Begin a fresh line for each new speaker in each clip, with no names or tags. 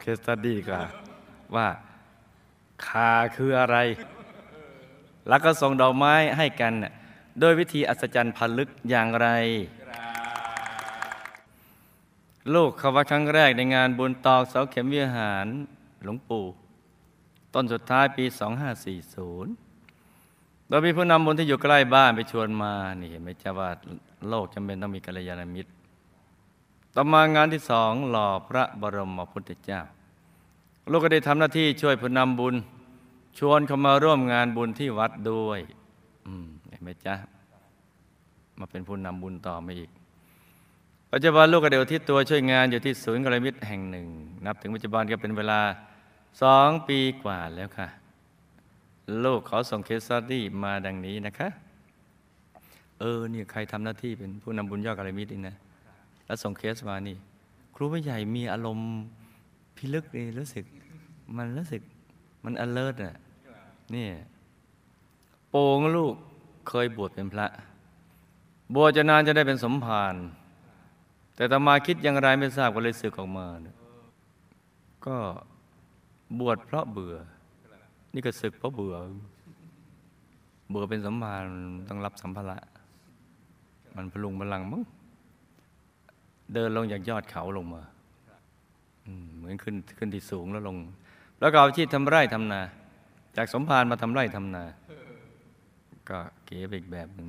เคสตัดดี้กันว่าคาคืออะไร แล้วก็ส่งดอกไม้ให้กัน โดยวิธีอัศจรรย์พันลึกอย่างไร ลูกเขาว่าครั้งแรกในงานบุญตอกเสาเข็มวิหารหลวงปู่ ต้นสุดท้ายปี 2540 โดยมีผู้นำบุญที่อยู่ใกล้บ้านไปชวนมา นี่เห็นไหมจ๊ะว่าโลกจำเป็นต้องมีกัลยาณมิตร ต่อมางานที่สองหล่อพระบรมพุทธเจ้า ลูกก็ได้ทำหน้าที่ช่วยผู้นำบุญ ชวนเขามาร่วมงานบุญที่วัดด้วยอืมเห็นไหมจ๊ะ มาเป็นผู้นำบุญต่อมาอีก ปัจจุบันลูกก็เดี๋ยวที่ตัวช่วยงานอยู่ที่ศูนย์กัลยาณมิตรแห่งหนึ่ง นับถึงปัจจุบันก็เป็นเวลาสองปีกว่าแล้วค่ะ ลูกขอส่งเคสสตดี้มาดังนี้นะคะ เออเนี่ยใครทำหน้าที่เป็นผู้นำบุญยอดกัลยาณมิตรนี่นะ แล้วส่งเคสมานี่ ครูผู้ใหญ่มีอารมณ์พิลึกเลยรู้สึก มันรู้สึกมัน alert อะนี่โปงลูกเคยบวชเป็นพระ บวชจะนานจะได้เป็นสมภารแต่ตมาคิดอย่างไรไม่ทราบก็เลยสึกออกมาเนี่ยก็บวชเพราะเบื่อ นี่ก็สึกเพราะเบื่อ เบื่อเป็นสมภารต้องรับสัมภาระมันพลุงพลังมั้งเดินลงจากยอดเขาลงมาเหมือนขึ้นขึ้นที่สูงแล้วลง แล้วก็อาชีพทำไร่ทำนา จากสมภารมาทำไร่ทำนา ก็เก๋ไปอีกแบบหนึ่ง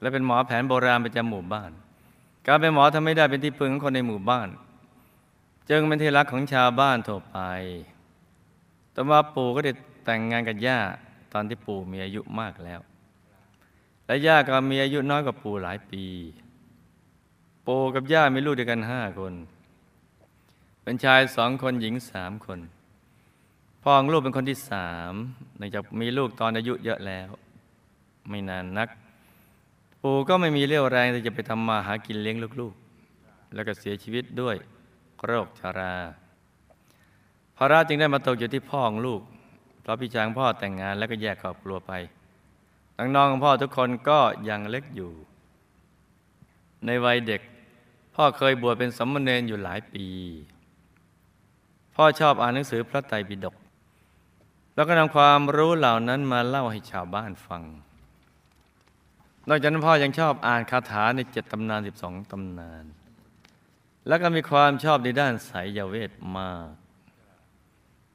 และเป็นหมอแผนโบราณประจำหมู่บ้าน การเป็นหมอทำไม่ได้เป็นที่พึงของคนในหมู่บ้าน จึงเป็นที่รักของชาวบ้านทั่วไปต่อมาปู่ก็ได้แต่งงานกับย่าตอนที่ปู่มีอายุมากแล้ว และย่าก็มีอายุน้อยกว่าปู่หลายปี ปู่กับย่ามีลูกด้วยกันห้าคน เป็นชายสองคนหญิงสามคน พ่อของลูกเป็นคนที่สามเนื่องจากมีลูกตอนอายุเยอะแล้ว ไม่นานนัก ปู่ก็ไม่มีเรี่ยวแรงที่จะไปทำมาหากินเลี้ยงลูกๆ แล้วก็เสียชีวิตด้วยโรคชาราภาระจึงได้มาตกอยู่ที่พ่อของลูก เพราะพี่ชายงพ่อแต่งงานแล้วก็แยกครอบครัวไปน้องๆของพ่อทุกคนก็ยังเล็กอยู่ ในวัยเด็ก พ่อเคยบวชเป็นสมณเณรอยู่หลายปี พ่อชอบอ่านหนังสือพระไตรปิฎก แล้วก็นำความรู้เหล่านั้นมาเล่าให้ชาวบ้านฟัง นอกจากนั้นพ่อยังชอบอ่านคาถาในเจ็ดตำนานสิบสองตำนาน แล้วก็มีความชอบในด้านไสยเวทมาก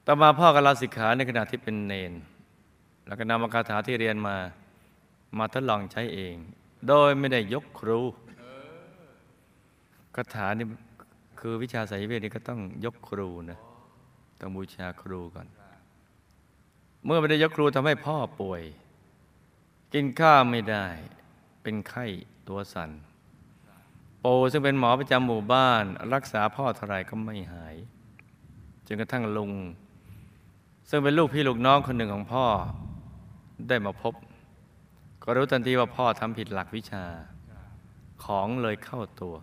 ต่อมาพ่อก็ลาสิกขาในขณะที่เป็นเนน แล้วก็นำคาถาที่เรียนมามาทดลองใช้เอง โดยไม่ได้ยกครูคาถานี่คือวิชาไสยเวทนี่ก็ต้องยกครูนะ ต้องบูชาครูก่อน เมื่อไม่ได้ยกครูทำให้พ่อป่วย กินข้าวไม่ได้ เป็นไข้ตัวสัน่นโปซึ่งเป็นหมอประจำหมู่บ้าน รักษาพ่อเท่าไรก็ไม่หาย จนกระทั่งลุง ซึ่งเป็นลูกพี่ลูกน้องคนหนึ่งของพ่อได้มาพบ ก็รู้ทันทีว่าพ่อทำผิดหลักวิชาของเลยเข้าตัว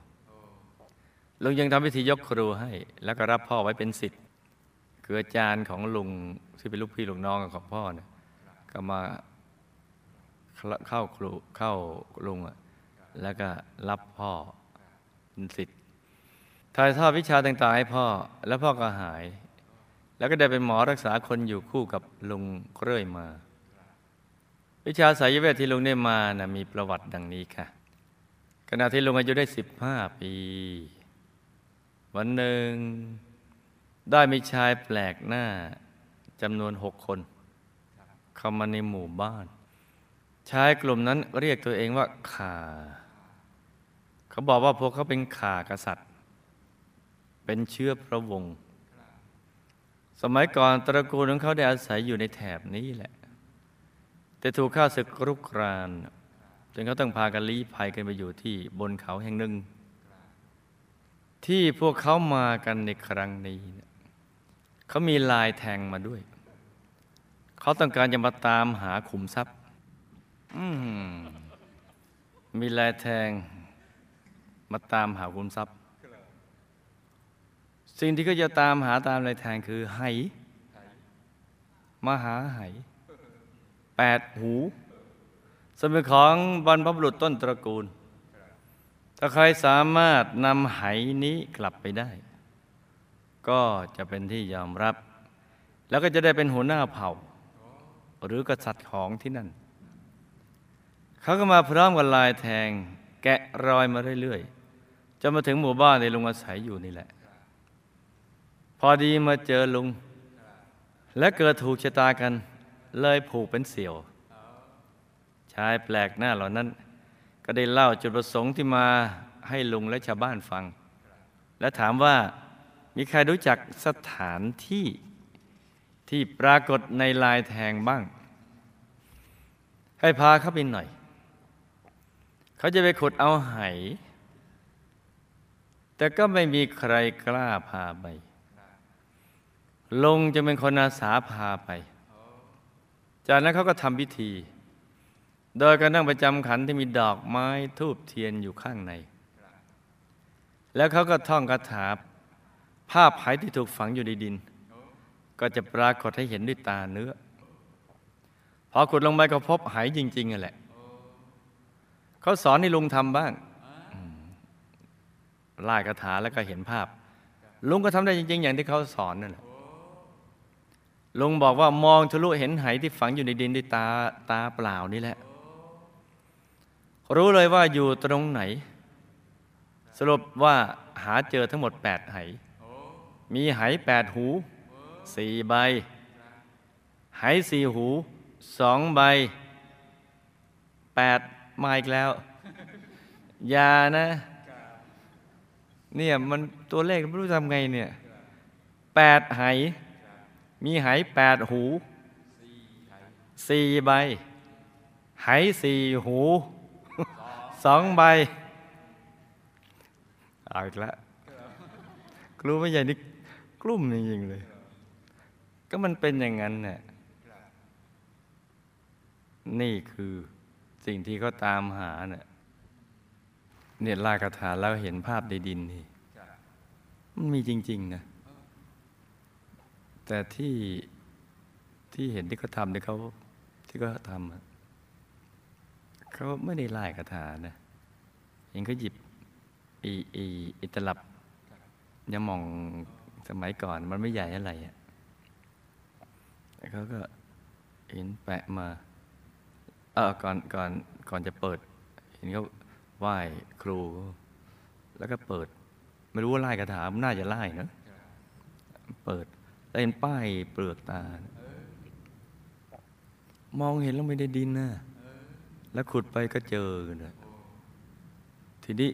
ลุงยังทำพิธียกครูให้ แล้วก็รับพ่อไว้เป็นสิทธิ์คืออาจารย์ของลุง ที่เป็นลูกพี่ลูกน้องของพ่อเนี่ยก็มาเข้าครูเข้าลุงอะแล้วก็รับพ่อเป็นสิทธิ์ถ่ายทอดวิชาต่างๆให้พ่อแล้วพ่อก็หาย แล้วก็ได้เป็นหมอรักษาคนอยู่คู่กับลุงเรื่อยมา วิชาสายเวทที่ลุงได้มานะมีประวัติดังนี้ค่ะ ขณะที่ลุงอายุได้สิบห้าปี วันหนึ่งได้มีชายแปลกหน้า จำนวนหกคน เข้ามาในหมู่บ้าน ชายกลุ่มนั้นเรียกตัวเองว่าข่า เขาบอกว่าพวกเขาเป็นข่ากษัตริย์ เป็นเชื้อพระวงศ์สมัยก่อนตระกูลของเขาได้อาศัยอยู่ในแถบนี้แหละ แต่ถูกข้าศึกรุกรานจนเขาต้องพากันลี้ภัยกันไปอยู่ที่บนเขาแห่งหนึ่ง ที่พวกเขามากันในครั้งนี้ เขามีลายแทงมาด้วย เขาต้องการจะมาตามหาขุมทรัพย์มีลายแทงมาตามหาขุมทรัพย์ สิ่งที่เขาจะตามหาตามลายแทงคือไหมาหาไหแปดหูสมเป็นของบรรพบุรุษต้นตระกูล ถ้าใครสามารถนำไหนี้กลับไปได้ ก็จะเป็นที่ยอมรับ แล้วก็จะได้เป็นหัวหน้าเผ่า หรือกษัตริย์ของที่นั่น เขาก็มาพร้อมกับลายแทง แกะรอยมาเรื่อยๆจนมาถึงหมู่บ้านในลุงอาศัยอยู่นี่แหละ พอดีมาเจอลุง และเกิดถูกชะตากัน เลยผูกเป็นเสี่ยว ชายแปลกหน้าเหล่านั้น ก็ได้เล่าจุดประสงค์ที่มาให้ลุงและชาวบ้านฟัง และถามว่ามีใครรู้จักสถานที่ ที่ปรากฏในลายแทงบ้าง ให้พาเขาไปหน่อย เขาจะไปขุดเอาไหแต่ก็ไม่มีใครกล้าพาไป ลงจะเป็นคนอาสาพาไป จากนั้นเขาก็ทำพิธี โดยการนั่งประจำขันที่มีดอกไม้ทูบเทียนอยู่ข้างใน แล้วเขาก็ท่องคาถาภาพไหที่ถูกฝังอยู่ในดิน ก็จะปรากฏให้เห็นด้วยตาเนื้อ พอขุดลงไปก็พบไหจริงๆนั่นแหละ เขาสอนให้ลุงทำบ้างไล่คาถาแล้วก็เห็นภาพ ลุงก็ทำได้จริง ๆ อย่างที่เขาสอนนั่นแหละลุงบอกว่ามองทะลุเห็นไหที่ฝังอยู่ในดินด้วยตาตาเปล่านี่แหละ รู้เลยว่าอยู่ตรงไหน สรุปว่าหาเจอทั้งหมดแปดไห มีไหแปดหู สี่ใบไหสี่หูสองใบแปดมาอีกแล้ว ยานะ เนี่ยมันตัวเลขไม่รู้ทำไงเนี่ยแปดไหมีไหแปดหูสี่ใบไหสี่หูสองใบเอาอีกแล้วกลัวไม่ใหญ่นี่กลุ่มจริงๆเลย ก็มันเป็นอย่างนั้นเนี่ยนี่คือสิ่งที่เขาตามหาเนี่ยเนี่ยลากระถาแล้วเห็นภาพในดินนี่มันมีจริง ๆ นะ แต่ที่ที่เห็นที่เขาทำที่เขาที่เขาทำเขาไม่ได้ไล่คาถานะเห็นเขาหยิบอีอีอิตลับยามองสมัยก่อนมันไม่ใหญ่อะไรอะ แต่เขาก็เห็นแปะมาเออก่อนก่อนก่อนจะเปิด เห็นเขาไหว้ครู แล้วก็เปิด ไม่รู้ว่าไล่คาถามน่าจะไล่นะเปิดแล้วเห็นป้ายเปลือกตา มองเห็นล้วไม่ได้ดินนะแล้วขุดไปก็เจอนะทีนี้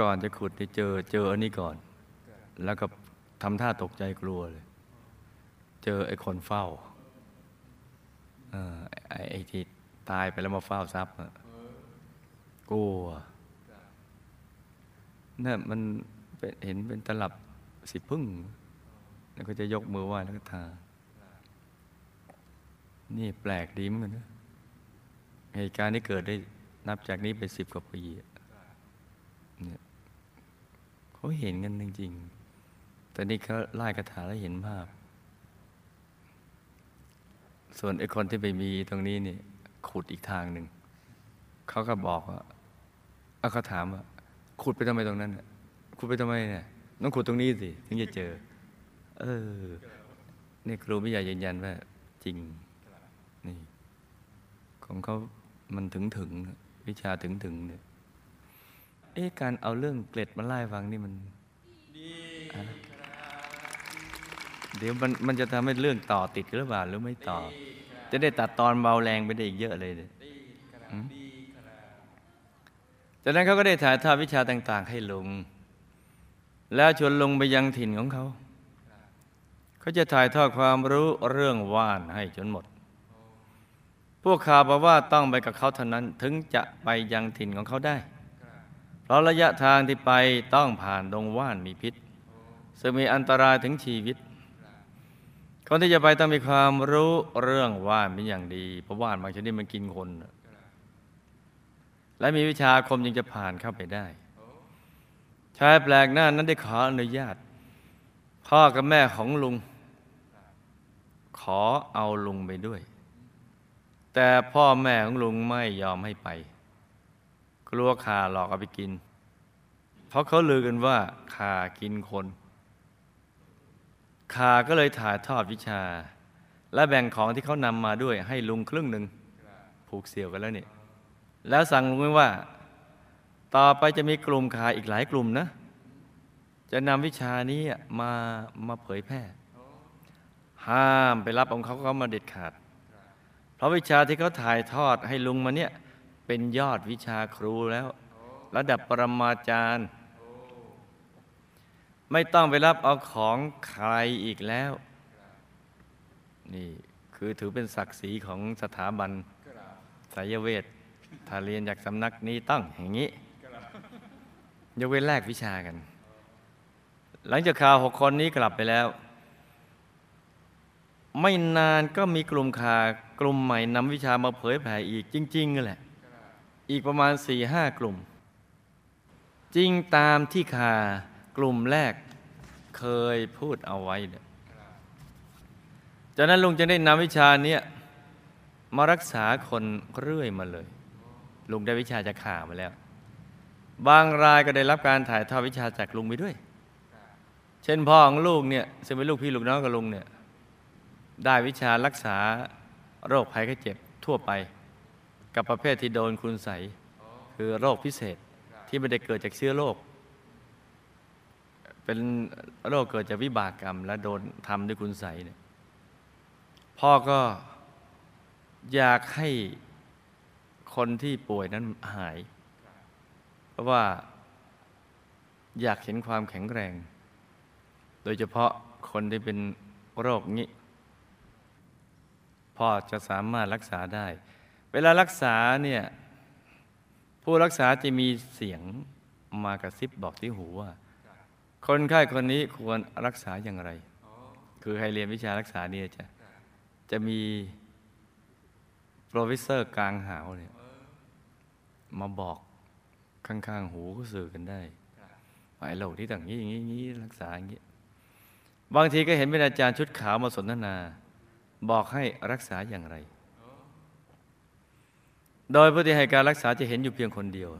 ก่อนจะขุดไปเจอเจออันนี้ก่อน แล้วก็ทำท่าตกใจกลัวเลย เจอไอ้คนเฝ้าอไอ้ไอ้ที่ตายไปแล้วมาเฝ้าทรัพย์อะกลัวนั่มันเป็นเห็นเป็นตลับสีพึ่ง แล้วก็จะยกมือไหว้แล้วก็ทา นี่แปลกดีเหมือนกันนะเหตุการณ์ที่เกิดได้นับจากนี้ไปสิบกว่าปีเนี่ยเขาเห็นกันจริงๆ แต่นี่เขาไล่คาถาแล้วเห็นภาพ ส่วนไอ้คนที่ไปมีตรงนี้เนี่ยขุดอีกทางหนึ่ง เขาก็บอกว่าเาเขาถามว่า ขุดไปทำไมตรงนั้นน่ะขุดไปทำไมเนี่ยต้องขุดตรงนี้สิถึงจะเจอ เออนี่ครูไม่อยากยืนยันว่า จริง นี่ ของเขามันถึงถึง วิชาถึงถึงเนี่ยเอ๊ะการเอาเรื่องเกล็ดมาไล่ฟังนี่มัน ดี๋ยวมันมันจะทำให้เรื่องต่อติดหรือเปล่าหรือไม่ต่อ จะได้ตัดตอนเบาแรงไปได้อีกเยอะเลยเนี่ยอืมจากนั้นเขาก็ได้ถ่ายทอดวิชาต่าง ๆ ให้ลุง แล้วชวนลงไปยังถิ่นของเขา เขาจะถ่ายทอดความรู้เรื่องว่านให้จนหมด พวกข่าวบอกว่าต้องไปกับเขาเท่านั้นถึงจะไปยังถิ่นของเขาได้ เพราะระยะทางที่ไปต้องผ่านดงว่านมีพิษซึ่งมีอันตรายถึงชีวิต คนที่จะไปต้องมีความรู้เรื่องว่านเป็นอย่างดีเพราะว่านบางชนิดมันกินคน และมีวิชาคมจึงจะผ่านเข้าไปได้ชายแปลกหน้านั้นได้ขออนุญาต พ่อกับแม่ของลุง ขอเอาลุงไปด้วย แต่พ่อแม่ของลุงไม่ยอมให้ไป กลัวข่าหลอกเอาไปกิน เพราะเขาลือกันว่าข่ากินคน ข่าก็เลยถ่ายทอดวิชา และแบ่งของที่เขานำมาด้วย ให้ลุงครึ่งหนึ่งผูกเสี่ยวกันแล้วนี่ แล้วสั่งลุงไว้ว่า ต่อไปจะมีกลุ่มข่าอีกหลายกลุ่มนะ จะนำวิชานี้มามาเผยแพร่ ห้ามไปรับของเขาเขามาเด็ดขาด เพราะวิชาที่เขาถ่ายทอดให้ลุงมาเนี่ยเป็นยอดวิชาครูแล้ว ระดับปรมาจารย์ ไม่ต้องไปรับเอาของใครอีกแล้ว นี่คือถือเป็นศักดิ์ศรีของสถาบันสายเวทถ้าเรียนจากสำนักนี้ต้องอย่างนี้ยกเว้นแลกวิชากัน หลังจากข่าวหกคนนี้กลับไปแล้ว ไม่นานก็มีกลุ่มขากลุ่มใหม่นำวิชามาเผยแผ่อีกจริงๆนั่นแหละ อีกประมาณสี่ห้ากลุ่ม จริงตามที่ข่า กลุ่มแรกเคยพูดเอาไว้เนี่ยจากนั้นลุงจะได้นำวิชาเนี้ยมารักษาคนเรื่อยมาเลย ลุงได้วิชาจากข่ามาแล้ว บางรายก็ได้รับการถ่ายทอดวิชาจากลุงไปด้วย เช่นพ่อของลูกเนี่ยซึ่งเป็นลูกพี่ลูกน้องกับลุงเนี่ยได้วิชารักษาโรคภัยไข้เจ็บทั่วไป กับประเภทที่โดนคุณใสคือโรคพิเศษที่ไม่ได้เกิดจากเชื้อโรค เป็นโรคเกิดจากวิบากกรรม และโดนทำด้วยคุณใสยเนี่ยพ่อก็อยากให้คนที่ป่วยนั้นหาย เพราะว่าอยากเห็นความแข็งแรง โดยเฉพาะคนที่เป็นโรคนี้ พ่อจะสามารถรักษาได้ เวลารักษาเนี่ยผู้รักษาจะมีเสียงมากระซิบบอกที่หูว่า คนไข้คนนี้ควรรักษาอย่างไร คือให้เรียนวิชารักษาเนี่ยจะจะมี professor กลางหาวเนี่ยมาบอกข้างๆ หูก็สื่อกันได้ไอ้โรคที่ต่างนี้อย่างนี้อย่างนี้รักษาอย่างนี้บางทีก็เห็นเป็นอาจารย์ชุดขาวมาสนทนา บอกให้รักษาอย่างไร โดยผู้ที่ให้การรักษาจะเห็นอยู่เพียงคนเดียว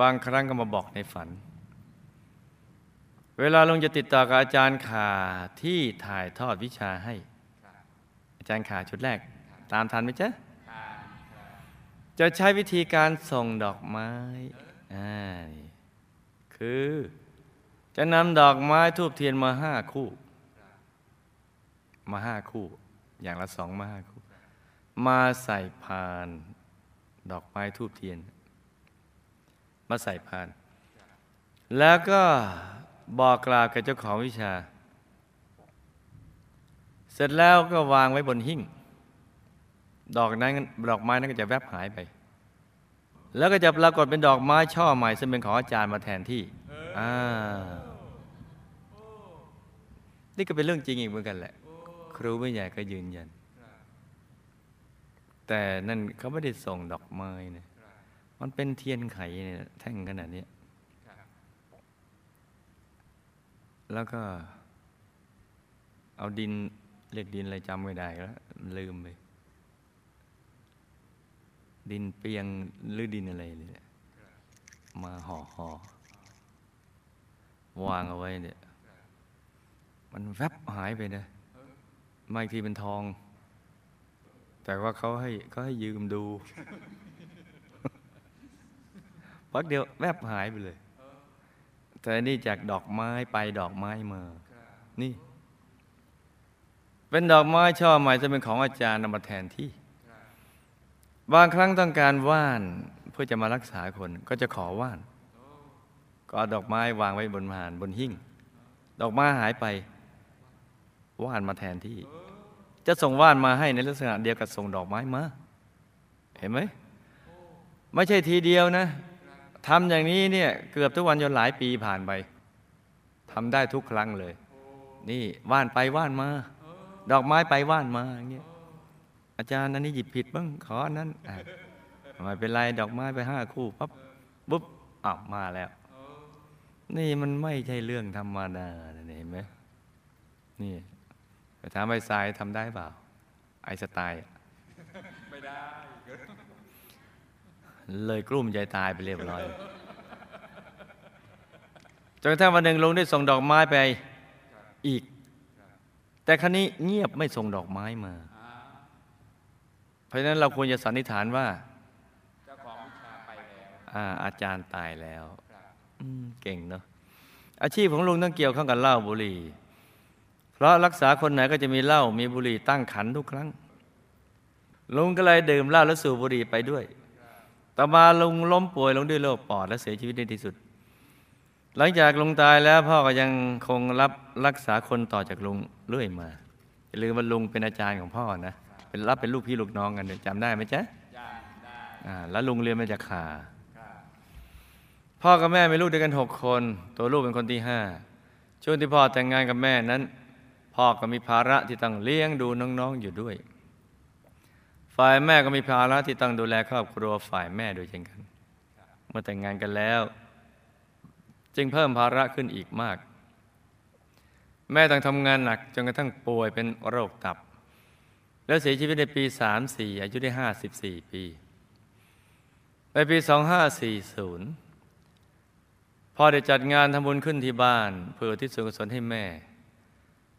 บางครั้งก็มาบอกในฝัน เวลาลงจะติดต่อกับอาจารย์ขาที่ถ่ายทอดวิชาให้ อาจารย์ขาชุดแรก ตามทันไหมจ๊ะจะใช้วิธีการส่งดอกไม้อ่าคือจะนำดอกไม้ทูบเทียนมาห้าคู่ มาห้าคู่ อย่างละสองมาห้าคู่ มาใส่พาน ดอกไม้ทูบเทียน มาใส่พาน แล้วก็ บอกกล่าวกับเจ้าของวิชา เสร็จแล้วก็วางไว้บนหิ้ง ดอกนั้นดอกไม้นั้นก็จะแวบหายไป แล้วก็จะปรากฏเป็นดอกไม้ช่อใหม่ซึ่งเป็นของอาจารย์มาแทนที่อ่านี่ก็เป็นเรื่องจริงอีกเหมือนกันแหละ ครูไม่ใหญ่ก็ยืนยัน แต่นั่นเขาไม่ได้ส่งดอกไม้นะมันเป็นเทียนไขเนี่ยแท่งขนาดนี้ แล้วก็ เอาดินเรียกดินอะไรจำไม่ได้แล้วลืมไป ดินเปียงหรือดินอะไรเนี่ยมาห่อห่อวางเอาไว้เนี่ย มันแวบหายไปนะมาอีกทีเป็นทอง แต่ว่าเขาให้เขาให้ยืมดูพักเดียวแวบหายไปเลย แต่นี่จากดอกไม้ไปดอกไม้มา นี่ เป็นดอกไม้ช่อใหม่จะเป็นของอาจารย์นำมาแทนที่ บางครั้งต้องการว่านเพื่อจะมารักษาคนก็จะขอว่าน ก็เอาดอกไม้วางไว้บนมานบนหิ้ง ดอกไม้หายไป ว่านมาแทนที่ จะส่งว่านมาให้ในลักษณะเดียวกับส่งดอกไม้มา เห็นไหม ไม่ใช่ทีเดียวนะ ทำอย่างนี้เนี่ยเกือบทุกวันจนหลายปีผ่านไปทำได้ทุกครั้งเลย นี่ว่านไปว่านมา ดอกไม้ไปว่านมาอย่างเงี้ยอาจารย์อันนี้หยิบผิดบ้างขออันนั้นไม่เป็นไรดอกไม้ไปห้าคู่ปั๊บปุ๊บอ้าวมาแล้ว นี่มันไม่ใช่เรื่องธรรมดาเห็นไหมนี่ไปถามไอ้ทรายทำได้เปล่า ไอ้สไตล์
ไม่ได้
เลยกลุ้มใจตายไปเรียบร้อยจนกระทั่งวันหนึ่งลุงได้ส่งดอกไม้ไปอีก แต่ครั้นี้เงียบไม่ส่งดอกไม้มา เพราะฉะนั้นเราควรจะสันนิษฐานว่า
เจ้าของวิชาไปแล้ว
อาอาจารย์ตายแล้วอืมเก่งเนาะอาชีพของลุงต้องเกี่ยวข้องกับเหล้าบุหรี่ เพราะรักษาคนไหนก็จะมีเหล้ามีบุหรี่ตั้งขันทุกครั้ง ลุงก็เลยดื่มเหล้าและสูบบุหรี่ไปด้วย ต่อมาลุงล้มป่วยลงด้วยโรคปอดและเสียชีวิตในที่สุด หลังจากลุงตายแล้วพ่อก็ยังคงรับรักษาคนต่อจากลุงเรื่อยมาอย่าลืมว่าลุงเป็นอาจารย์ของพ่อนะ เป็นรับเป็นลูกพี่ลูกน้องกันเนี่ยจำได้ไหมจ๊ะ
จำได้
อ่าแล้วลุงเรียนมาจากขา
ครับ
พ่อกับแม่มีลูกด้วยกันหกคน ตัวลูกเป็นคนที่ห้าช่วงที่พ่อแต่งงานกับแม่นั้น พ่อก็มีภาระที่ต้องเลี้ยงดูน้องๆอยู่ด้วย ฝ่ายแม่ก็มีภาระที่ต้องดูแลครอบครัวฝ่ายแม่โดยเช่นกัน เมื่อแต่งงานกันแล้ว จึงเพิ่มภาระขึ้นอีกมาก แม่ต้องทำงานหนักจนกระทั่งป่วยเป็นโรคตับ แล้วเสียชีวิตในปี 34 อายุได้ 54 ปีในปี 2540 พ่อได้จัดงานทำบุญขึ้นที่บ้าน เพื่อที่ส่วนกุศลให้แม่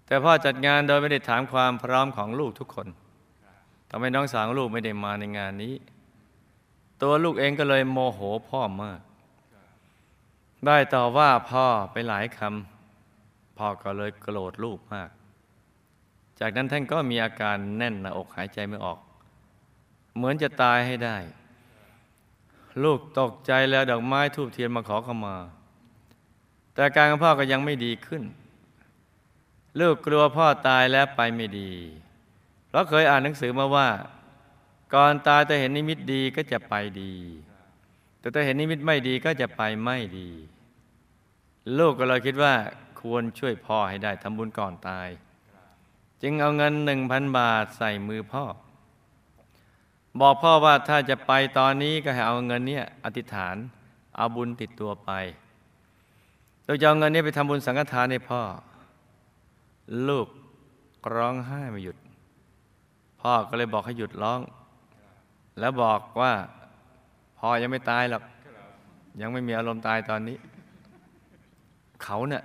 แต่พ่อจัดงานโดยไม่ได้ถามความพร้อมของลูกทุกคน ทำให้น้องสาวลูกไม่ได้มาในงานนี้ ตัวลูกเองก็เลยโมโหพ่อมาก ได้ต่อว่าพ่อไปหลายคำพ่อก็เลยโกรธลูกมาก จากนั้นท่านก็มีอาการแน่นหน้าอกหายใจไม่ออก เหมือนจะตายให้ได้ ลูกตกใจแล้วดอกไม้ทูบเทียนมาขอเข้ามา แต่การของพ่อก็ยังไม่ดีขึ้น ลูกกลัวพ่อตายแล้วไปไม่ดี เราเคยอ่านหนังสือมาว่า ก่อนตายแต่เห็นนิมิตดีก็จะไปดี แต่ถ้าเห็นนิมิตไม่ดีก็จะไปไม่ดี ลูกก็เลยคิดว่าควรช่วยพ่อให้ได้ทำบุญก่อนตาย จึงเอาเงินหนึ่งพันบาทใส่มือพ่อ บอกพ่อว่าถ้าจะไปตอนนี้ก็ให้เอาเงินเนี้ยอธิษฐาน เอาบุญติดตัวไปเราจะเอาเงินนี้ไปทำบุญสังฆทานให้พ่อ ลูกร้องไห้ไม่หยุด พ่อก็เลยบอกให้หยุดร้อง แล้วบอกว่าพ่อยังไม่ตายหรอกยังไม่มีอารมณ์ตายตอนนี้ เขาเนี่ย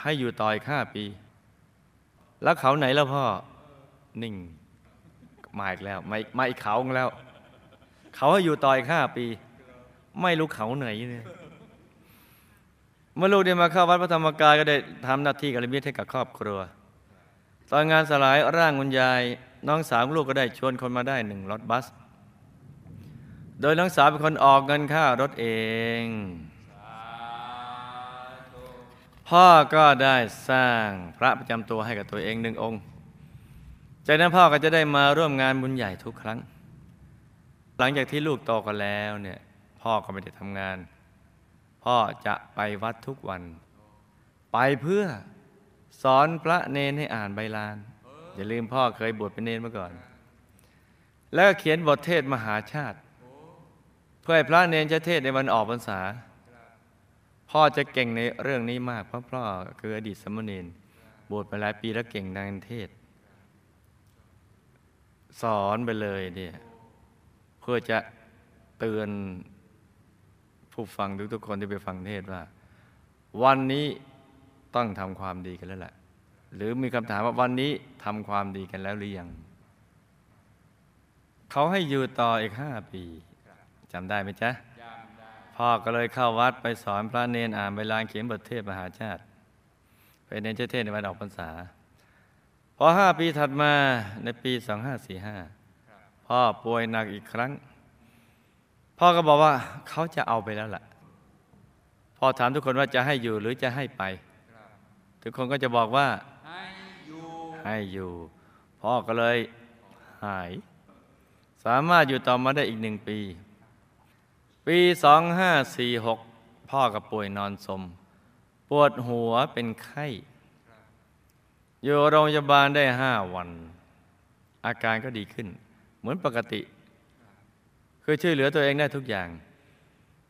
ให้อยู่ต่ออีกห้าปี แล้วเขาไหนแล้วพ่อนิ่งมาอีกแล้วมามาอีกเขาแล้ว เขาให้อยู่ต่ออีกห้าปี ไม่รู้เขาไหนเนี่ยเมื่อลูกได้มาเข้าวัดพระธรรมกายก็ได้ทำหน้าที่กัลยาณมิตรให้กับครอบครัว ตอนงานสลายร่างคุณยาย น้องสาวลูกก็ได้ชวนคนมาได้หนึ่งรถบัส โดยน้องสาวเป็นคนออกเงินค่ารถเอง พ่อก็ได้สร้างพระประจำตัวให้กับตัวเองหนึ่งองค์ จากนั้นพ่อก็จะได้มาร่วมงานบุญใหญ่ทุกครั้ง หลังจากที่ลูกโตกันแล้วเนี่ยพ่อก็ไม่ได้ทำงาน พ่อจะไปวัดทุกวัน ไปเพื่อสอนพระเนนให้อ่านใบลาน อย่าลืมพ่อเคยบวชเป็นเนนมาก่อน แล้วเขียนบทเทศมหาชาติ เพื่อให้พระเนนจะเทศในวันออกพรรษา พ่อจะเก่งในเรื่องนี้มาก เพราะพ่อคืออดีตสมณเณรบวชมาหลายปีแล้วเก่งในารเทศ สอนไปเลยเนี่ยเพื่อจะเตือนผู้ฟังทุกๆคนที่ไปฟังเทศว่า วันนี้ต้องทำความดีกันแล้วแหละ หรือมีคำถามว่าวันนี้ทำความดีกันแล้วหรือยังเขาให้อยู่ต่ออีกห้าปีจำได้ไหมจ๊ะพ่อก็เลยเข้าวัดไปสอนพระเนนอ่านใบลานเขียนบทเทศมหาชาติ ไปเนนเจ้าเทศในวันออกพรรษาพอห้าปีถัดมาในปี2545พ่อป่วยหนักอีกครั้ง พ่อก็บอกว่าเขาจะเอาไปแล้วล่ะพ่อถามทุกคนว่าจะให้อยู่หรือจะให้ไป ทุกคนก็จะบอกว่า
ให้อยู่
พ่อก็เลยหาย สามารถอยู่ต่อมาได้อีกหนึ่งปี ปี 2546 พ่อก็ป่วยนอนสม ปวดหัวเป็นไข้ อยู่โรงพยาบาลได้ห้าวัน อาการก็ดีขึ้น เหมือนปกติ คือช่วยเหลือตัวเองได้ทุกอย่าง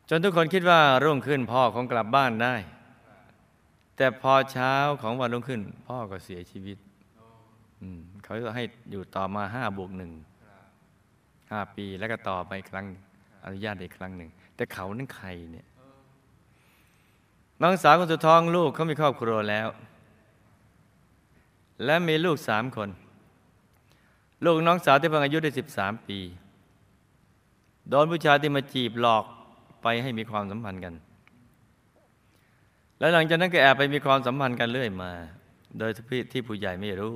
จนทุกคนคิดว่ารุ่งขึ้นพ่อคงกลับบ้านได้แต่พอเช้าของวันรุ่งขึ้น พ่อก็เสียชีวิต เขาก็ให้อยู่ต่อมาห้าบวกหนึ่งห้าปีแล้วก็ต่อไปครั้งอนุญาตอีกครั้งหนึ่ง แต่เขานั่นใครเนี่ยน้องสาวคนสุดท้องลูกเขามีครอบครัวแล้ว และมีลูกสามคน ลูกน้องสาวที่เพิ่งอายุได้สิบสามปี โดนผู้ชายที่มาจีบหลอกไปให้มีความสัมพันธ์กัน และหลังจากนั้นก็แอบไปมีความสัมพันธ์กันเรื่อยมา โดยที่ผู้ใหญ่ไม่รู้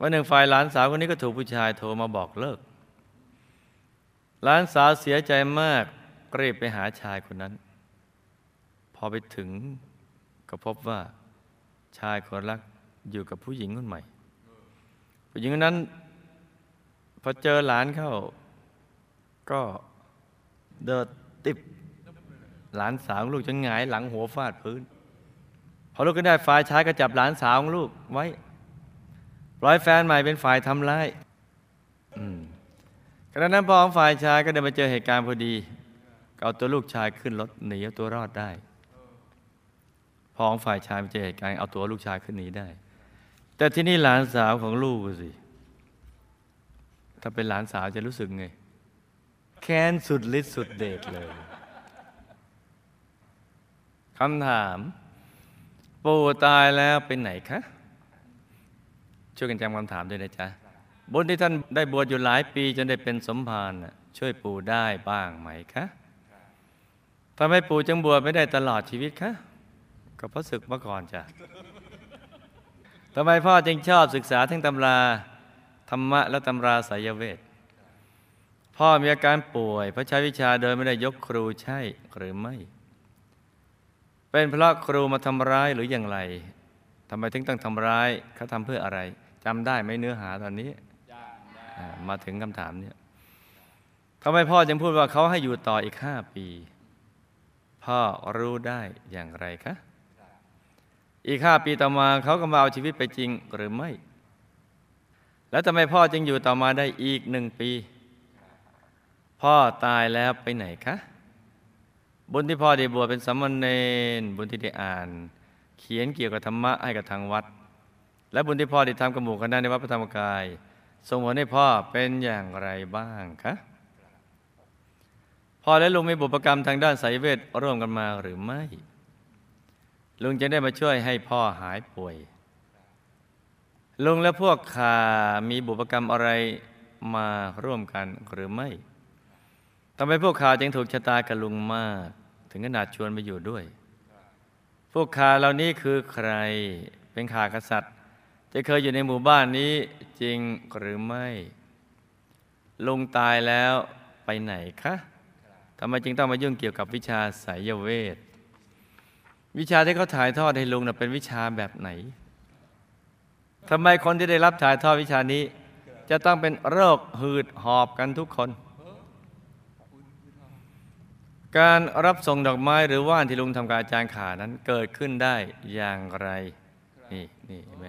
วันหนึ่งฝ่ายหลานสาวคนนี้ก็ถูกผู้ชายโทรมาบอกเลิก หลานสาวเสียใจมากรีบไปหาชายคนนั้น พอไปถึงก็พบว่าชายคนรักอยู่กับผู้หญิงคนใหม่ ผู้หญิงคนนั้น พอเจอหลานเข้า ก็เดินติบหลานสาวลูกจนหงายหลังหัวฟาดพื้น พอลูกก็ได้ฝ่ายชายก็จับหลานสาวของลูกไว้ ปล่อยแฟนใหม่เป็นฝ่ายทำร้ายขณะนั้นพ่อของฝ่ายชายก็เดินมาเจอเหตุการณ์พอดีก็เอาตัวลูกชายขึ้นรถหนีเอาตัวรอดได้พ่อของฝ่ายชายมาเจอเหตุการณ์เอาตัวลูกชายขึ้นหนีได้ แต่ที่นี่หลานสาวของลูกสิถ้าเป็นหลานสาวจะรู้สึกไง แค้นสุดฤทธิ์สุดเดชเลยคำถาม ปู่ตายแล้วเป็นไหนคะ ช่วยกันจำคำถามด้วยนะจ๊ะบุญที่ท่านได้บวชอยู่หลายปีจนได้เป็นสมภารช่วยปู่ได้บ้างไหมคะทำไมปู่จึงบวชไม่ได้ตลอดชีวิตคะก็เพราะศึกมาก่อนจ้ะทำไมพ่อจึงชอบศึกษาทั้งตำราธรรมะและตำราสายเวทพ่อมีอาการป่วยเพราะใช้วิชาโดยไม่ได้ยกครูใช่หรือไม่ เป็นเพราะครูมาทำร้ายหรืออย่างไรทำไมถึงต้องทำร้ายเขาทำเพื่ออะไร จำได้ไหมเนื้อหาตอนนี้อ่ามาถึงคำถามเนี่ยทำไมพ่อจึงพูดว่าเขาให้อยู่ต่ออีกห้าปี พ่อรู้ได้อย่างไรคะ อีกห้าปีต่อมาเขาก็มาเอาชีวิตไปจริงหรือไม่ แล้วทำไมพ่อจึงอยู่ต่อมาได้อีกหนึ่งปี พ่อตายแล้วไปไหนคะ บุญที่พ่อได้บวชเป็นสามเณรบุญที่ได้อ่าน เขียนเกี่ยวกับธรรมะให้กับทางวัด และบุญที่พ่อได้ทำกับหมู่คณะในวัดพระธรรมกายส่งผลให้พ่อเป็นอย่างไรบ้างคะพ่อและลุงมีบุพกรรมทางด้านไสยเวทร่วมกันมาหรือไม่ ลุงจะได้มาช่วยให้พ่อหายป่วย ลุงและพวกขามีบุพกรรมอะไรมาร่วมกันหรือไม่ทำไมพวกข้าจึงถูกชะตากับลุงมาก ถึงขนาดชวนไปอยู่ด้วย พวกข้าเหล่านี้คือใครเป็นข้ากษัตริย์ จะเคยอยู่ในหมู่บ้านนี้จริงหรือไม่ ลุงตายแล้วไปไหนคะทำไมจึงต้องมายุ่งเกี่ยวกับวิชาไสยเวท วิชาที่เขาถ่ายทอดให้ลุงนะเป็นวิชาแบบไหนทำไมคนที่ได้รับถ่ายทอดวิชานี้ จะต้องเป็นโรคหืดหอบกันทุกคน การรับส่งดอกไม้หรือว่านที่ลุงทำกับอาจารย์ขานั้นเกิดขึ้นได้อย่างไร นี่นี่เห็นไหม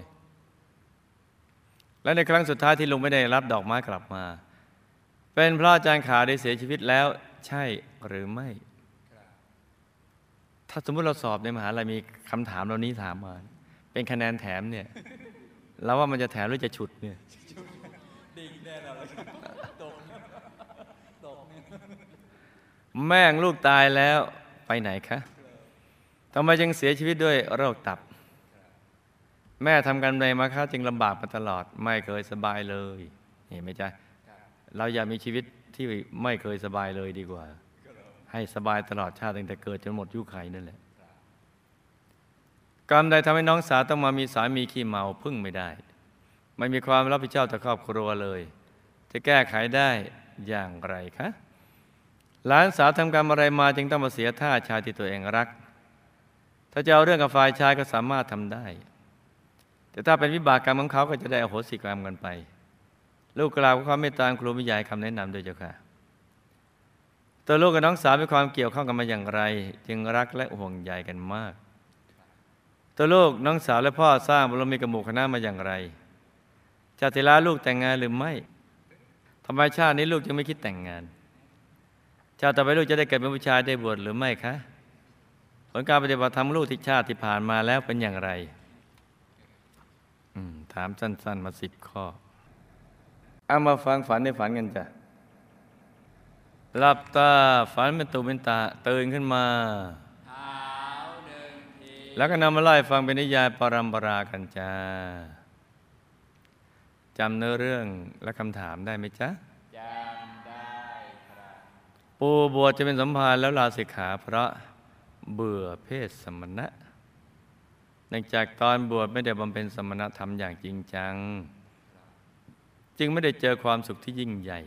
และในครั้งสุดท้ายที่ลุงไม่ได้รับดอกไม้กลับมา เป็นเพราะอาจารย์ขาได้เสียชีวิตแล้ว ใช่หรือไม่ ถ้าสมมติเราสอบในมหาลัยมีคำถามเหล่านี้ถามมา เป็นคะแนนแถมเนี่ยเราว่ามันจะแถมหรือจะฉุดเนี่ยแม่งลูกตายแล้วไปไหนคะทำไมจึงเสียชีวิตด้วยโรคตับ แม่ทำกันในมาค้าจึงลำบากมาตลอด ไม่เคยสบายเลยเห็นไหมจ๊ะเราอย่ามีชีวิตที่ไม่เคยสบายเลยดีกว่า ให้สบายตลอดชาติตั้งแต่เกิดจนหมดยุคไขนั่นแหละกรรมใดทำให้น้องสาวต้องมามีสามีขี้เมาพึ่งไม่ได้ ไม่มีความรับผิดชอบต่อครอบครัวเลย จะแก้ไขได้อย่างไรคะหลานสาวทำกรรมอะไรมาจึงต้องมาเสียท่าชายที่ตัวเองรัก ถ้าจะเอาเรื่องกับฝ่ายชายก็สามารถทำได้ แต่ถ้าเป็นวิบากกรรมของเขาก็จะได้อโหสิกรรมกันไป ลูกกล่าวความเมตตาครูวิยายคำแนะนำโดวยเจ้าค่ะ ตัวลูกกับน้องสาวมีความเกี่ยวข้องกันมาอย่างไร จึงรักและห่วงใยกันมาก ตัวลูกน้องสาวและพ่อสร้างบารมีกับหมู่คณะมาอย่างไรจะติลาลูกแต่งงานหรือไม่ทำไมชาตินี้ลูกจึงไม่คิดแต่งงาน ชาติต่อไปลูกจะได้เกิดเป็นผู้ชายได้บวชหรือไม่คะผลการปฏิบัติธรรมลูกที่ชาติที่ผ่านมาแล้วเป็นอย่างไร ถามสั้น ๆ มาสิบข้อ เอามาฟังฝันในฝันกันจ้ะหลับตาฝันเป็นตุเป็นตาตื่นขึ้นมา แล้วก็นำมาไล่ฟังเป็นนิยายปรัมปรากันจ้าจำเนื้อเรื่องและคำถามได้ไหมจ๊ะ
จำได้ครับ
ปูบวชจะเป็นสัมภารแล้วลาสิกขาเพราะเบื่อเพศสมณะ เนื่องจากตอนบวชไม่ได้บำเพ็ญสมณธรรมอย่างจริงจัง จึงไม่ได้เจอความสุขที่ยิ่งใหญ่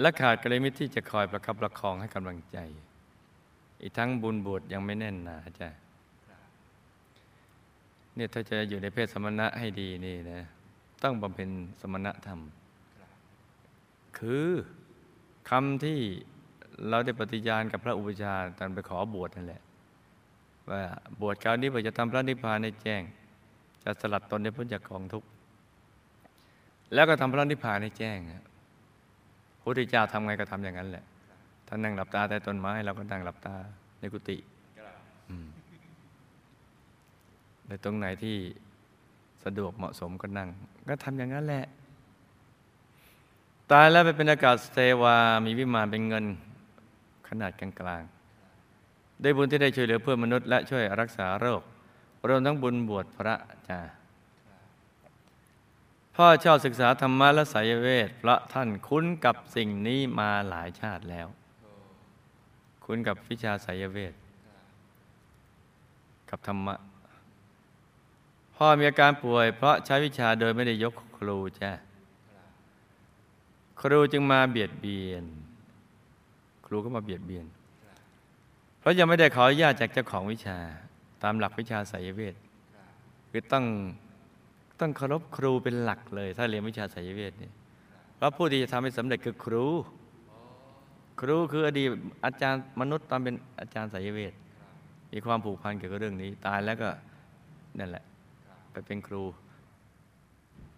และขาดกัลยาณมิตรที่จะคอยประคับประคองให้กำลังใจ อีกทั้งบุญบวชยังไม่แน่นหนาจ้ะเนี่ยถ้าจะอยู่ในเพศสมณะให้ดีนี่นะ ต้องบำเพ็ญสมณธรรม คือคำที่เราได้ปฏิญาณกับพระอุปชาตอนไปขอบวชนั่นแหละ ว่าบวชคราวนี้เพื่อจะทำพระนิพพานในแจ้ง จะสลัดตนในพ้นจากกองทุกข์แล้วก็ทำพระนิพพานในแจ้งพระพุทธเจ้าทำไงก็ทำอย่างนั้นแหละท่านนั่งหลับตาใต้ต้นไม้เราก็นั่งหลับตาในกุฏิในตรงไหนที่สะดวกเหมาะสมก็นั่ง ก็ทำอย่างนั้นแหละ ตายแล้วไปเป็นอากาศเทวามีวิมานเป็นเงินขนาดกลางๆ ได้บุญที่ได้ช่วยเหลือเพื่อนมนุษย์และช่วยรักษาโรครวมทั้งบุญบวชพระจ้าพ่อชอบศึกษาธรรมะและสายเวทพระท่านคุ้นกับสิ่งนี้มาหลายชาติแล้ว คุ้นกับวิชาสายเวท กับธรรมะ พ่อมีอาการป่วย เพราะใช้วิชาโดยไม่ได้ยกครูจ้าครูจึงมาเบียดเบียน ครูก็มาเบียดเบียน เพราะยังไม่ได้ขออนุญาตจากเจ้าของวิชา ตามหลักวิชาไสยเวทคือต้องต้องเคารพครูเป็นหลักเลย ถ้าเรียนวิชาไสยเวทนี่เพราะผู้ที่จะทำให้สำเร็จคือครู ครูคืออดีตอาจารย์มนุษย์ตอนเป็นอาจารย์ไสยเวทมีความผูกพันเกี่ยวกับเรื่องนี้ ตายแล้วก็นั่นแหละ ไปเป็นครู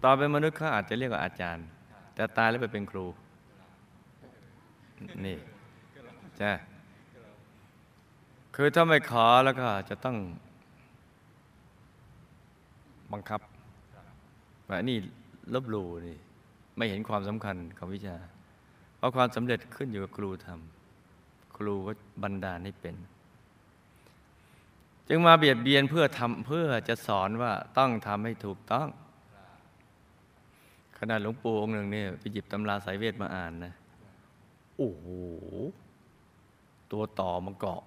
ตอนเป็นมนุษย์เขาอาจจะเรียกว่าอาจารย์ แต่ตายแล้วไปเป็นครู นี่ใช่ คือถ้าไม่ขอแล้วก็จะต้องบังคับว่านี่ลบลูนี่ ไม่เห็นความสำคัญของวิชา เพราะความสำเร็จขึ้นอยู่กับครูทำครูก็บันดาลให้เป็น จึงมาเบียดเบียนเพื่อทำเพื่อจะสอนว่าต้องทำให้ถูกต้อง ขนาดหลวงปู่องค์หนึ่งเนี่ยไปหยิบตำราสายเวทมาอ่านนะ โอ้โห ตัวต่อมาเกาะ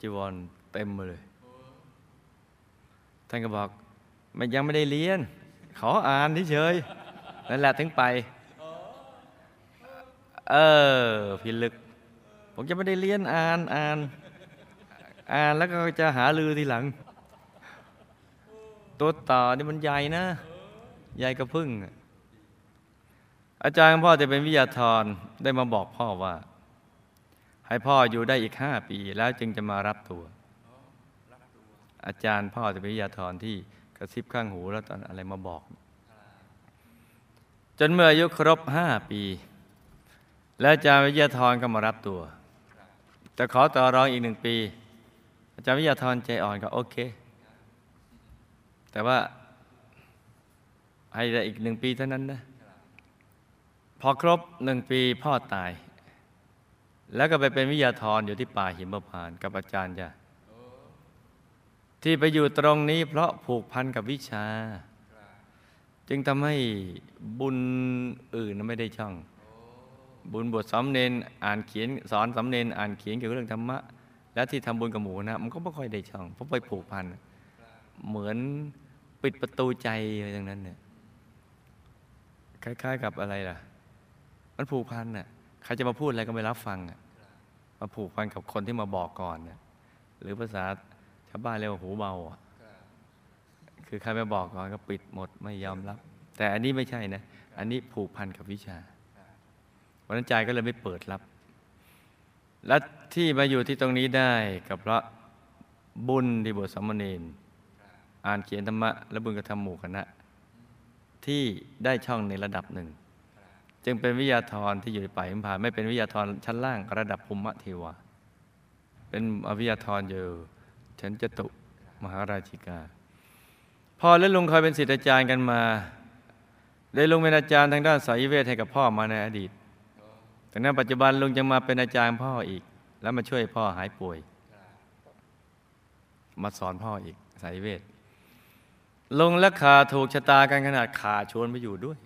จีวรเต็มมาเลย ท่านก็บอกมันยังไม่ได้เรียน ขออ่านเฉยนั่นแหละถึงไป เออพิลึก ผมจะไม่ได้เรียนอ่านอ่าน อ่านแล้วก็จะหาลือทีหลัง ตัวต่อนี่มันใหญ่นะ ใหญ่กระพึ่ง อาจารย์พ่อจะเป็นวิทยาธรได้มาบอกพ่อว่า ให้พ่ออยู่ได้อีกห้าปีแล้วจึงจะมารับตัว อาจารย์พ่อจะเป็นวิยาธรที่กระซิบข้างหูแล้วตอนอะไรมาบอก จนเมื่ออายุครบห้าปี แล้วอาจารย์วิทยาธรก็มารับตัวจะขอต่อรองอีกหนึ่งปี อาจารย์วิทยาธรใจอ่อนก็โอเค แต่ว่าให้ได้อีกหนึ่งปีเท่านั้นนะพอครบหนึ่งปีพ่อตาย แล้วก็ไปเป็นวิทยาธรอยู่ที่ป่าหิมพานต์กับอาจารย์จ้ะที่ไปอยู่ตรงนี้เพราะผูกพันกับวิชา จึงทำให้บุญอื่นไม่ได้ช่อง บุญบทสำเนนอ่านเขียนสอนสำเนนอ่านเขียนเกี่ยวกับเรื่องธรรมะ และที่ทำบุญกับหมูนะ มันก็ไม่ค่อยได้ช่อง เพราะไปผูกพัน เหมือนปิดประตูใจอะไรอย่างนั้นเนี่ยคล้ายๆ กับอะไรล่ะ มันผูกพันน่ะ ใครจะมาพูดอะไรก็ไม่รับฟังอะมาผูกพันกับคนที่มาบอกก่อนน่ะหรือภาษาชาวบ้านเรียกว่าหูเบาอะคือใครมาบอกก่อนก็ปิดหมดไม่ยอมรับ แต่อันนี้ไม่ใช่นะ อันนี้ผูกพันกับวิชาวันนั้นใจก็เลยไม่เปิดรับ และที่มาอยู่ที่ตรงนี้ได้กับเพราะบุญที่บทสามเณรอ่านเขียนธรรมะและบุญกระทำหมู่คณะที่ได้ช่องในระดับหนึ่ง จึงเป็นวิทยาธรที่อยู่ในป่าหิมพานไม่เป็นวิทยาธรชั้นล่างระดับภูมิเทวาเป็นอวิทยาธรอยู่ชั้นจตุมหาราชิกาพ่อและลุงเคยเป็นศิษย์อาจารย์กันมาได้ลุงเป็นอาจารย์ทางด้านสายเวทให้กับพ่อมาในอดีตแต่ในปัจจุบันลุงจะมาเป็นอาจารย์พ่ออีก แล้วมาช่วยพ่อหายป่วย มาสอนพ่ออีกสายเวทลงและขาถูกชะตากันขนาดขาชวนไปอยู่ด้วย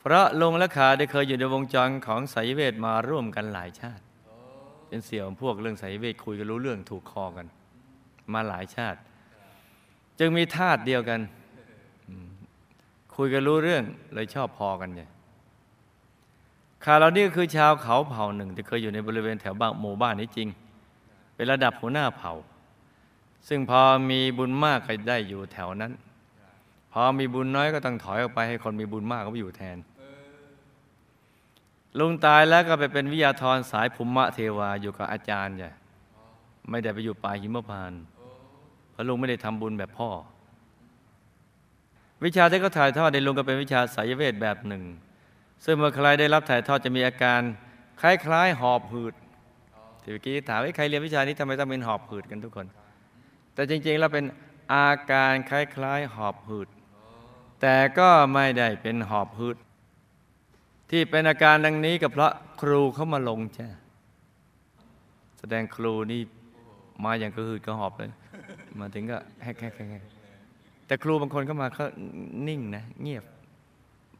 เพราะลงและขาได้เคยอยู่ในวงจรของไสยเวทมาร่วมกันหลายชาติ เป็นเสี่ยวพวกเรื่องไสยเวทคุยกันรู้เรื่องถูกคอกัน มาหลายชาติ จึงมีธาตุเดียวกัน คุยกันรู้เรื่องเลยชอบพอกันเนี่ยขาเรานี่คือชาวเขาเผ่าหนึ่งที่เคยอยู่ในบริเวณแถวบ้านหมู่บ้านนี้จริง เป็นระดับหัวหน้าเผ่า ซึ่งพอมีบุญมากก็ได้อยู่แถวนั้น พอมีบุญน้อยก็ต้องถอยออกไปให้คนมีบุญมากก็ไปอยู่แทน ลุงตายแล้วก็ไปเป็นวิทยาธรสายภูมิเทวาอยู่กับอาจารย์จ้ะไม่ได้ไปอยู่ป่าหิมพานต์เพราะลุงไม่ได้ทำบุญแบบพ่อ วิชาที่เขาถ่ายทอดในลุงก็เป็นวิชาสายเวทแบบหนึ่ง ซึ่งเมื่อใครได้รับถ่ายทอดจะมีอาการคล้ายๆหอบหืดที่เมื่อกี้ถามว่าใครเรียนวิชานี้ทำไมต้องเป็นหอบหืดกันทุกคน แต่จริงๆแล้วเป็นอาการคล้ายๆหอบหืด แต่ก็ไม่ได้เป็นหอบหืด ที่เป็นอาการดังนี้ก็เพราะครูเขามาลงจ้ะแสดงครูนี่มาอย่างกระหืดกระหอบเลย มาถึงก็แฮกแฮกแฮกแฮกแต่ครูบางคนก็มาเขานิ่งนะ เงียบ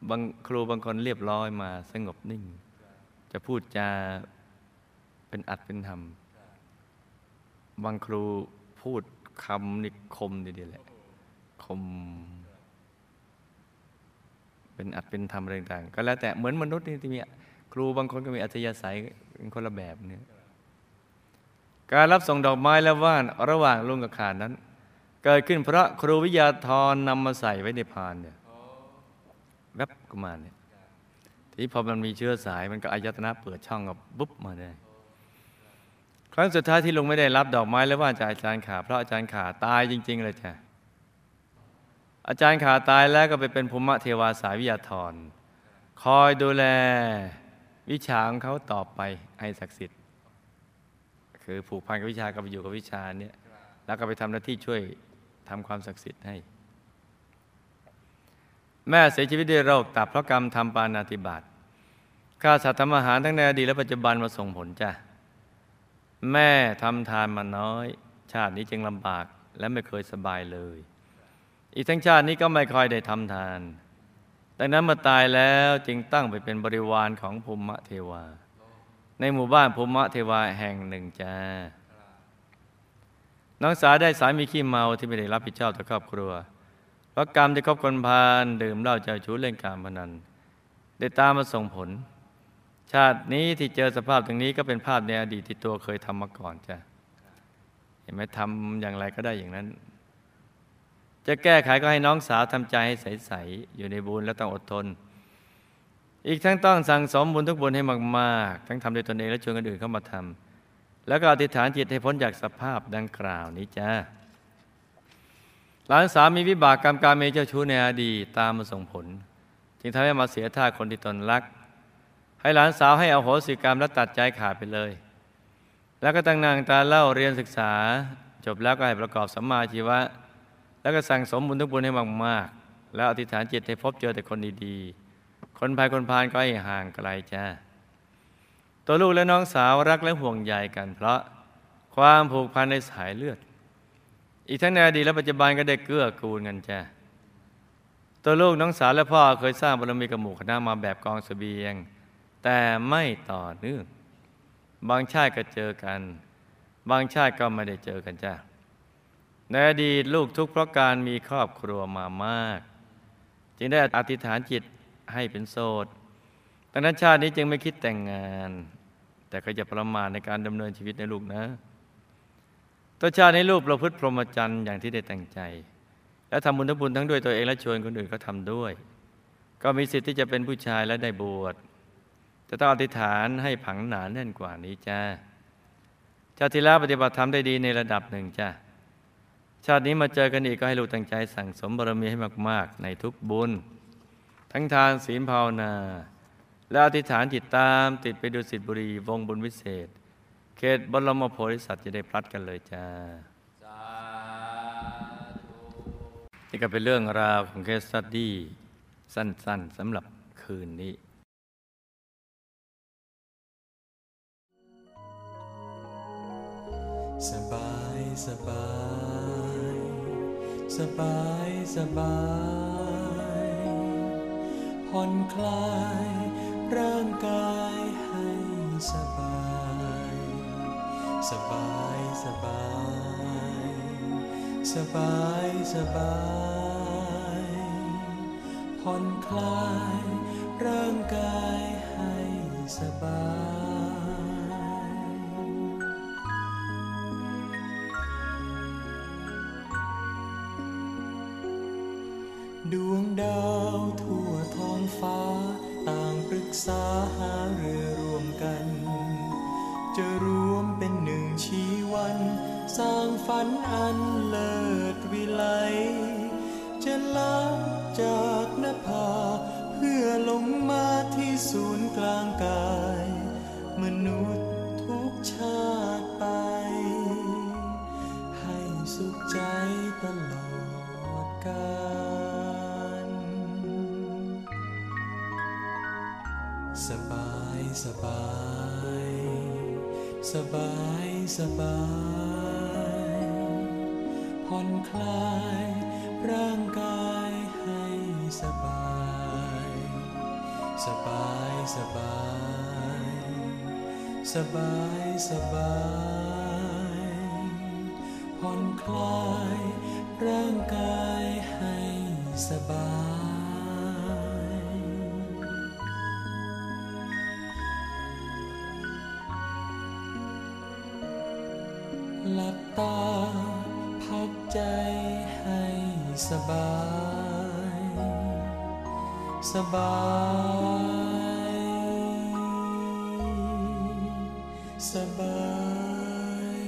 บางครูบางคนเรียบร้อยมาสงบนิ่ง จะพูดจาเป็นอัดเป็นธรรม บางครูพูดคำนิคมดีๆแหละคม เป็นอัดเป็นธรรมอะไรต่างก็แล้วแต่เหมือนมนุษย์นี่ที่มีครูบางคนก็มีอัธยาศัยเป็นคนละแบบเนี่ยการรับส่งดอกไม้และว่านระหว่างลุงกับขานนั้น เกิดขึ้นเพราะครูวิทยาธรนำมาใส่ไว้ในพานเนี่ยแวบก็มาเนี่ยทีพอมันมีเชื้อสายมันก็อายตนะเปิดช่องกับปุ๊บมาได้ครั้งสุดท้ายที่ลุงไม่ได้รับดอกไม้และว่านจากอาจารย์ขาเพราะอาจารย์ขาตายจริง ๆ เลยจ้ะ อาจารย์ขาตายแล้วก็ไปเป็นภูมิเทวาสายวิทยาธร คอยดูแลวิชาของเขาต่อไปให้ศักดิ์สิทธิ์ คือผูกพันกับวิชากับไปอยู่กับวิชาเนี่ยแล้วก็ไปทำหน้าที่ช่วยทำความศักดิ์สิทธิ์ให้ แม่เสียชีวิตด้วยโรคตับเพราะกรรมทำปานาติบาตข้าสัตว์ทำอาหารทั้งในอดีตและปัจจุบันมาส่งผลจ้ะแม่ทำทานมาน้อย ชาตินี้จึงลำบากและไม่เคยสบายเลย อีกทั้งชาตินี้ก็ไม่ค่อยได้ทำทาน ดังนั้นมื่อตายแล้วจึงตั้งไปเป็นบริวารของภูมิเทวา ในหมู่บ้านภูมิเทวาแห่งหนึ่งจ้า น้องสาวได้สามีขี้เมาที่ไม่ได้รับผิดชอบต่อครอบครัว เพราะกรรมที่คบคนพาลดื่มเหล้าเจ้าชู้เล่นการพนัน ได้ตามมาส่งผล ชาตินี้ที่เจอสภาพอย่างนี้ก็เป็นภาพในอดีตที่ตัวเคยทำมาก่อนจ้ะเห็นไหมทำอย่างไรก็ได้อย่างนั้น จะแก้ไขก็ให้น้องสาวทำใจให้ใสๆอยู่ในบุญและต้องอดทน อีกทั้งต้องสั่งสมบุญทุกบุญให้มากๆ ทั้งทำด้วยตนเองและชวนคนอื่นเข้ามาทำแล้วก็อธิษฐานจิตให้พ้นจากสภาพดังกล่าวนี้จ้าหลานสาวมีวิบากกรรมการเมเจ้าชู้ในอดีตตามมาส่งผล จึงทำให้มาเสียท่าคนที่ตนรัก ให้หลานสาวให้เอาโหสิกรรมและตัดใจขาดไปเลย แล้วก็ตั้งนางตาเล่าเรียนศึกษา จบแล้วก็ให้ประกอบสัมมาชีวะ แล้วก็สั่งสมบุญทุกบุญให้มากๆ แล้วอธิษฐานจิตให้พบเจอแต่คนดีๆ คนภายคนพานก็ให้ห่างไกลจ้าตัวลูกและน้องสาวรักและห่วงใยกัน เพราะความผูกพันในสายเลือด อีกทั้งในอดีตและปัจจุบันก็ได้เกื้อกูลกันจ้าตัวลูกน้องสาวและพ่อเคยสร้างบารมีกับหมู่คณะมาแบบกองเสบียง แต่ไม่ต่อเนื่อง บางชาติก็เจอกัน บางชาติก็ไม่ได้เจอกันจ้า ในอดีตลูกทุกข์เพราะการมีครอบครัวมามาก จึงได้อธิษฐานจิตให้เป็นโสดดังนั้นชาตินี้จึงไม่คิดแต่งงาน แต่ก็จะประมาทในการดำเนินชีวิตในลูกนะตัวชาตินี้ลูกประพฤติพรหมจรรย์อย่างที่ได้ตั้งใจ และทำบุญทั้งบุญทั้งด้วยตัวเองและชวนคนอื่นก็ทำด้วย ก็มีสิทธิ์ที่จะเป็นผู้ชายและได้บวชจะต้องอธิษฐานให้ผังหนาแน่นกว่านี้จ้าชาติที่แล้วปฏิบัติธรรมได้ดีในระดับหนึ่งจ้า ชาตินี้มาเจอกันอีกก็ให้ลูกตั้งใจ สั่งสมบารมีให้มาก ๆ ในทุกบุญ ทั้งทานศีลภาวนา และอธิษฐานจิตตามติดไปดูสิทธิบุรี วงบุญวิเศษ เขตบรมโพธิสัตว์จะได้พลัดกันเลยจ้านี่ก็เป็นเรื่องราวของเคสสตดี้สั้น ๆสำหรับคืนนี้
สบายสบาย สบายสบายผ่อนคลายร่างกายให้สบาย สบายสบาย สบายสบายผ่อนคลายร่างกายให้สบาย ชาติไป ให้สุขใจตลอดกาลสบายสบาย สบายสบายผ่อนคลายร่างกายให้สบาย สบายสบาย สบายสบายผ่อนคลายร่างกายให้สบายหลับตาพักใจให้สบาย สบาย สบาย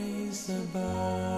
สบาย